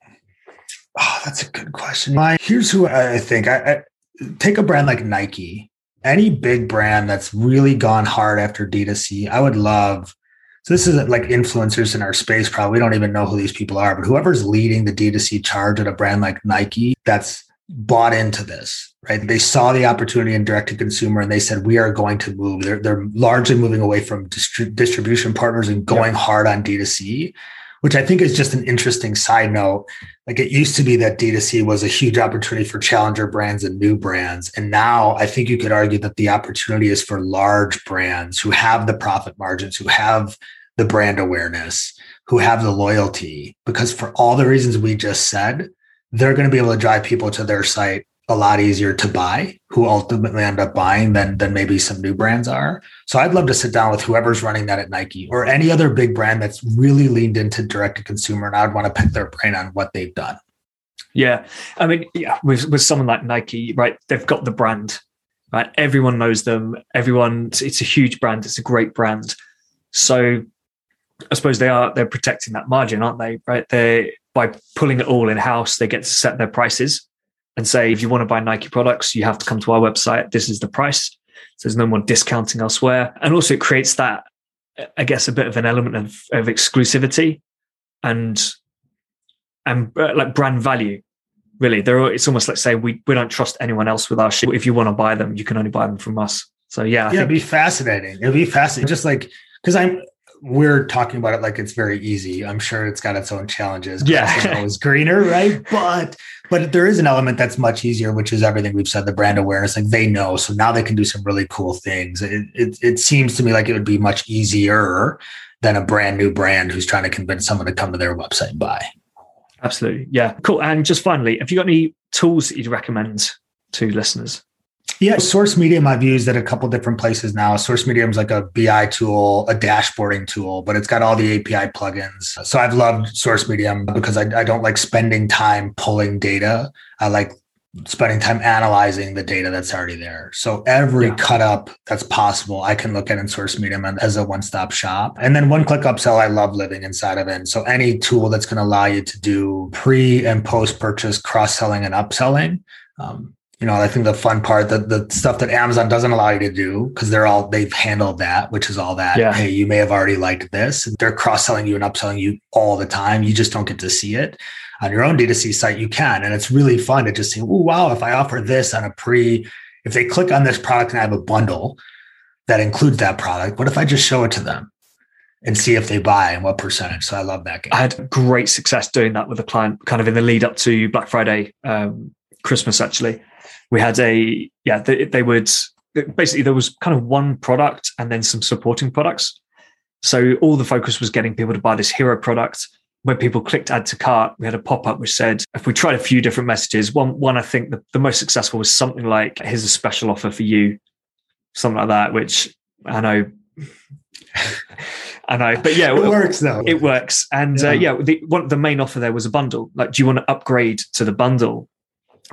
Oh, that's a good question. My, here's who I think. I, I take a brand like Nike. Any big brand that's really gone hard after D2C, I would love. So this isn't like influencers in our space. Probably we don't even know who these people are, but whoever's leading the D2C charge at a brand like Nike, that's bought into this, right? They saw the opportunity in direct to consumer and they said, we are going to move. They're, they're largely moving away from distri- distribution partners and going yep. hard on D2C, which I think is just an interesting side note. Like it used to be that D2C was a huge opportunity for challenger brands and new brands. And now I think you could argue that the opportunity is for large brands who have the profit margins, who have the brand awareness, who have the loyalty, because for all the reasons we just said, they're going to be able to drive people to their site a lot easier to buy who ultimately end up buying than than maybe some new brands are. So I'd love to sit down with whoever's running that at Nike or any other big brand that's really leaned into direct to consumer and I'd want to pick their brain on what they've done. Yeah. I mean, yeah, with with someone like Nike, right? They've got the brand, right? Everyone knows them. Everyone it's a huge brand, it's a great brand. So I suppose they are they're protecting that margin, aren't they? Right? They by pulling it all in house, they get to set their prices and say, if you want to buy Nike products, you have to come to our website. This is the price. So there's no more discounting elsewhere. And also it creates that, I guess, a bit of an element of, of exclusivity and and uh, like brand value. Really, there it's almost like saying we we don't trust anyone else with our shit. If you want to buy them, you can only buy them from us. So yeah, I yeah, think- it'd be fascinating. It'd be fascinating. Just like because I'm we're talking about it like it's very easy. I'm sure it's got its own challenges. Yeah, it's greener, right? But but there is an element that's much easier, which is everything we've said. The brand awareness, like they know, so now they can do some really cool things. It it, it seems to me like it would be much easier than a brand new brand who's trying to convince someone to come to their website and buy. Absolutely, yeah, cool. And just finally, have you got any tools that you'd recommend to listeners? Yeah, Source Medium I've used at a couple different places now. Source Medium is like a BI tool, a dashboarding tool, but it's got all the API plugins. So I've loved Source Medium because I, I don't like spending time pulling data. I like spending time analyzing the data that's already there. So every yeah. cut up that's possible, I can look at in Source Medium as a one-stop shop. And then one click upsell, I love living inside of it. So any tool that's going to allow you to do pre and post purchase cross-selling and upselling. Um, you know, I think the fun part, that the stuff that Amazon doesn't allow you to do, because they're all they've handled that, which is all that. Yeah. Hey, you may have already liked this. They're cross-selling you and upselling you all the time. You just don't get to see it. On your own D2C site, you can. And it's really fun to just say, oh wow, if I offer this on a pre, if they click on this product and I have a bundle that includes that product, what if I just show it to them? and see if they buy and what percentage. So I love that game. I had great success doing that with a client kind of in the lead up to Black Friday, um, Christmas actually we had a yeah they, they would basically there was kind of one product and then some supporting products so all the focus was getting people to buy this hero product when people clicked add to cart we had a pop-up which said if we tried a few different messages one one i think the, the most successful was something like here's a special offer for you something like that which i know I know, but yeah, it works though. It works, and yeah, uh, yeah the one the main offer there was a bundle. Like, do you want to upgrade to the bundle?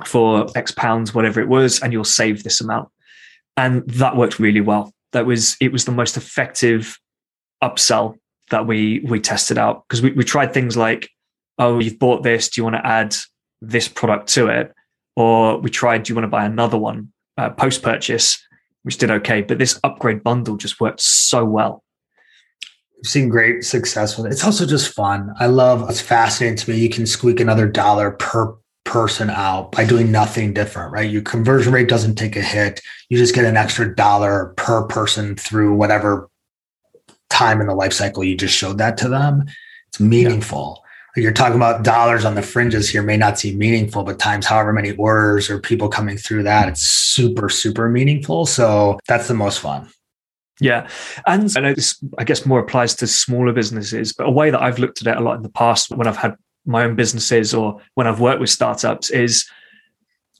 For X pounds, whatever it was, and you'll save this amount. And that worked really well. That was it was the most effective upsell that we we tested out because we, we tried things like, oh, you've bought this, do you want to add this product to it? Or we tried, do you want to buy another one uh, post purchase? which did okay. But this upgrade bundle just worked so well. I've seen great success with it. It's also just fun. I love it's fascinating to me. You can squeak another dollar per person out by doing nothing different, right? Your conversion rate doesn't take a hit. You just get an extra dollar per person through whatever time in the life cycle you just showed that to them. It's meaningful. Yeah. You're talking about dollars on the fringes here may not seem meaningful, but times however many orders or people coming through that, it's super, super meaningful. So that's the most fun. Yeah. And I know this, I guess, more applies to smaller businesses, but a way that I've looked at it a lot in the past when I've had my own businesses or when I've worked with startups is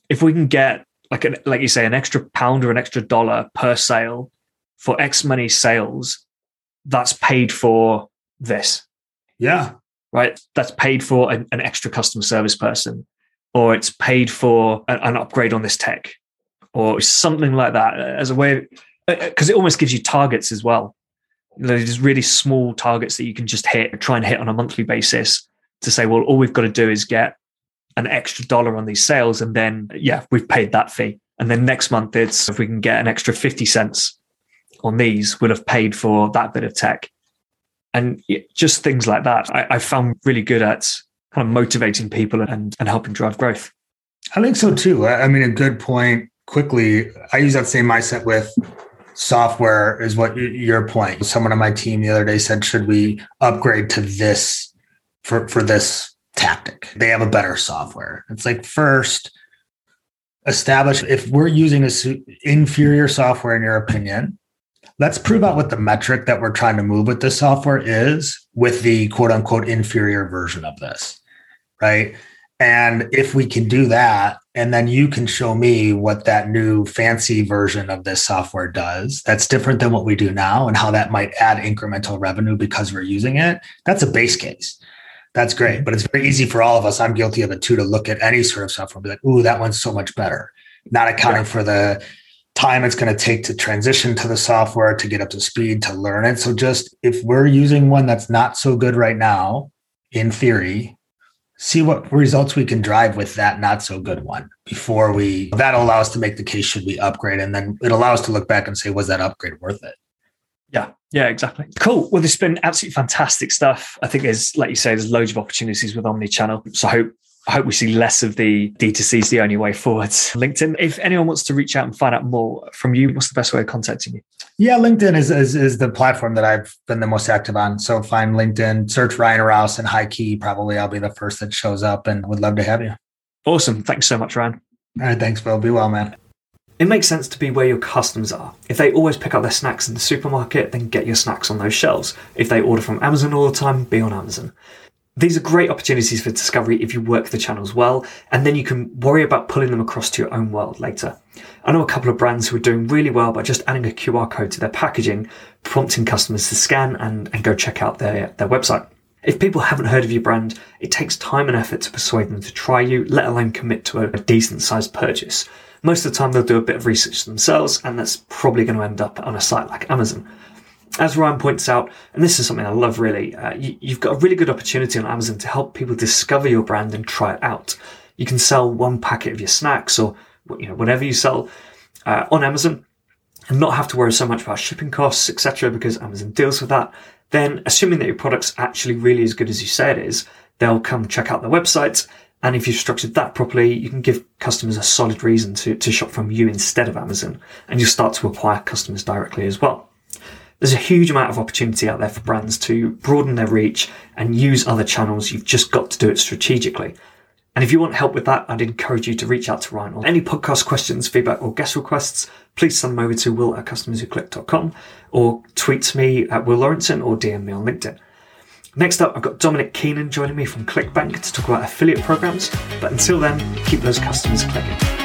if we can get like an, like you say, an extra pound or an extra dollar per sale for X money sales, that's paid for this. Yeah. Right. That's paid for an, an extra customer service person, or it's paid for an, an upgrade on this tech, or something like that as a way, uh, uh, because it almost gives you targets as well. There's really small targets that you can just hit, try and hit on a monthly basis to say, well, all we've got to do is get an extra dollar on these sales. And then, yeah, we've paid that fee. And then next month, it's if we can get an extra 50 cents on these, we'll have paid for that bit of tech. And just things like that, I, I found really good at kind of motivating people and, and helping drive growth. I think so too. I mean, a good point quickly. I use that same mindset with software, is what your point. Someone on my team the other day said, Should we upgrade to this for for this tactic. They have a better software. It's like first establish if we're using a inferior software in your opinion, let's prove out what the metric that we're trying to move with this software is with the quote unquote inferior version of this. Right? And if we can do that, and then you can show me what that new fancy version of this software does that's different than what we do now and how that might add incremental revenue because we're using it, that's a base case that's great. But it's very easy for all of us. I'm guilty of it too to look at any sort of software and be like, ooh, that one's so much better. Not accounting for the time it's going to take to transition to the software, to get up to speed, to learn it. So just if we're using one that's not so good right now, in theory, see what results we can drive with that not so good one before we that'll allow us to make the case should we upgrade and then it allows us to look back and say was that upgrade worth it yeah, yeah, exactly. Cool. Well, this has been absolutely fantastic stuff. I think there's, like you say, there's loads of opportunities with Omni-channel. So I hope I hope we see less of the D2C is the only way forward. LinkedIn. If anyone wants to reach out and find out more from you, what's the best way of contacting you? Yeah, LinkedIn is, is, is the platform that I've been the most active on. So find LinkedIn, search Ryan Rouse and HighKey. Probably I'll be the first that shows up and would love to have you. Awesome. Thanks so much, Ryan. All right. Thanks, Bill. Be well, man. It makes sense to be where your customers are. If they always pick up their snacks in the supermarket, then get your snacks on those shelves. If they order from Amazon all the time, be on Amazon. These are great opportunities for discovery if you work the channels well, and then you can worry about pulling them across to your own world later. I know a couple of brands who are doing really well by just adding a QR code to their packaging, prompting customers to scan and, and go check out their, their website. If people haven't heard of your brand, it takes time and effort to persuade them to try you, let alone commit to a, a decent sized purchase. Most of the time, they'll do a bit of research themselves, and that's probably going to end up on a site like Amazon. As Ryan points out, and this is something I love really, uh, you, you've got a really good opportunity on Amazon to help people discover your brand and try it out. You can sell one packet of your snacks or you know whatever you sell uh, on Amazon and not have to worry so much about shipping costs, etc., because Amazon deals with that. Then, assuming that your product's actually really as good as you say it is, they'll come check out their website and if you've structured that properly, you can give customers a solid reason to, to shop from you instead of Amazon, and you'll start to acquire customers directly as well. There's a huge amount of opportunity out there for brands to broaden their reach and use other channels. You've just got to do it strategically. And if you want help with that, I'd encourage you to reach out to Ryan. On any podcast questions, feedback, or guest requests, please send them over to will at customerswhoclick.com or tweet me at Will Lawrenson or DM me on LinkedIn. Next up, I've got Dominic Keenan joining me from ClickBank to talk about affiliate programs. But until then, keep those customers clicking.